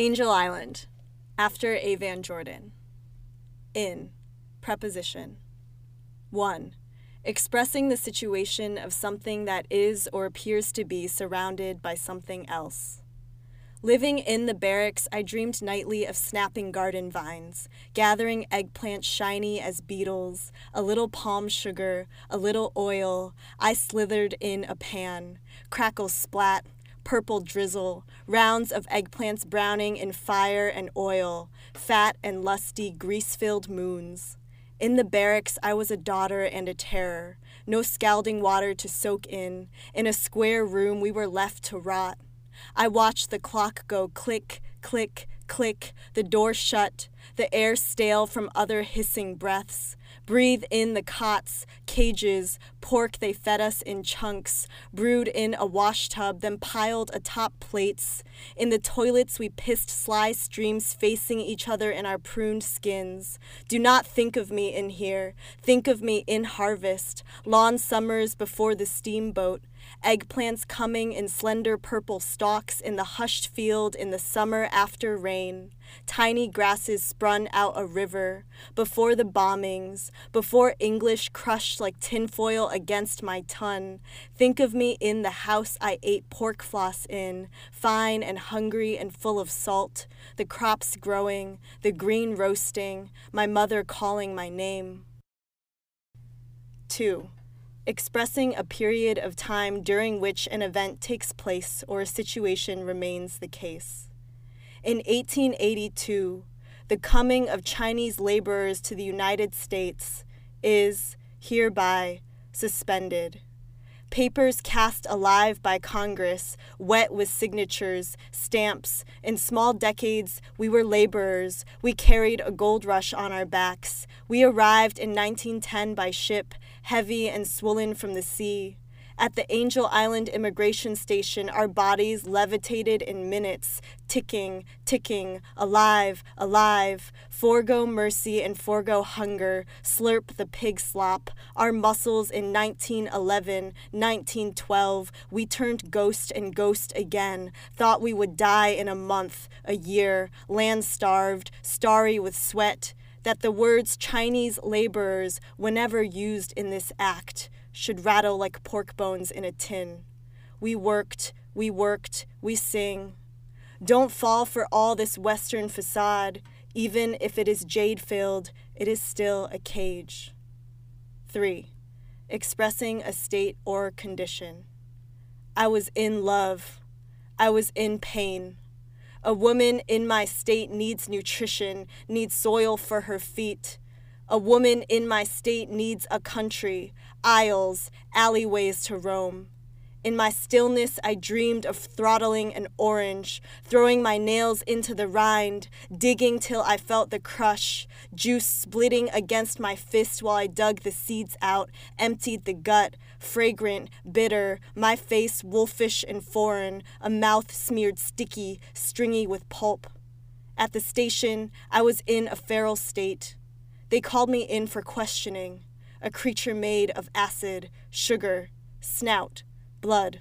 Angel Island, after A. Van Jordan. In, preposition. 1. Expressing the situation of something that is or appears to be surrounded by something else. Living in the barracks, I dreamed nightly of snapping garden vines, gathering eggplants shiny as beetles, a little palm sugar, a little oil. I slithered in a pan, crackles splat, purple drizzle, rounds of eggplants browning in fire and oil, fat and lusty, grease filled moons. In the barracks, I was a daughter and a terror. No scalding water to soak in. In a square room, we were left to rot. I watched the clock go click, click, click, the door shut, the air stale from other hissing breaths. Breathe in the cots, cages, pork they fed us in chunks, brewed in a washtub, then piled atop plates. In the toilets, we pissed sly streams facing each other in our pruned skins. Do not think of me in here. Think of me in harvest, lawn summers before the steamboat, eggplants coming in slender purple stalks in the hushed field in the summer after rain. Tiny grasses sprung out a river. Before the bombings, before English crushed like tinfoil against my tongue. Think of me in the house I ate pork floss in, fine and hungry and full of salt, the crops growing, the green roasting, my mother calling my name. 2. Expressing a period of time during which an event takes place or a situation remains the case. In 1882, the coming of Chinese laborers to the United States is hereby suspended. Papers cast alive by Congress, wet with signatures, stamps. In small decades, we were laborers. We carried a gold rush on our backs. We arrived in 1910 by ship, heavy and swollen from the sea. At the Angel Island immigration station, our bodies levitated in minutes, ticking, ticking, alive, alive. Forgo mercy and forgo hunger, slurp the pig slop. Our muscles in 1911, 1912, we turned ghost and ghost again. Thought we would die in a month, a year, land starved, starry with sweat. That the words Chinese laborers, whenever used in this act, should rattle like pork bones in a tin. We worked, we worked, we sing. Don't fall for all this Western facade. Even if it is jade filled, it is still a cage. 3. Expressing a state or condition. I was in love. I was in pain. A woman in my state needs nutrition, needs soil for her feet. A woman in my state needs a country, aisles, alleyways to roam. In my stillness, I dreamed of throttling an orange, throwing my nails into the rind, digging till I felt the crush, juice splitting against my fist while I dug the seeds out, emptied the gut, fragrant, bitter, my face wolfish and foreign, a mouth smeared sticky, stringy with pulp. At the station, I was in a feral state. They called me in for questioning, a creature made of acid, sugar, snout, blood.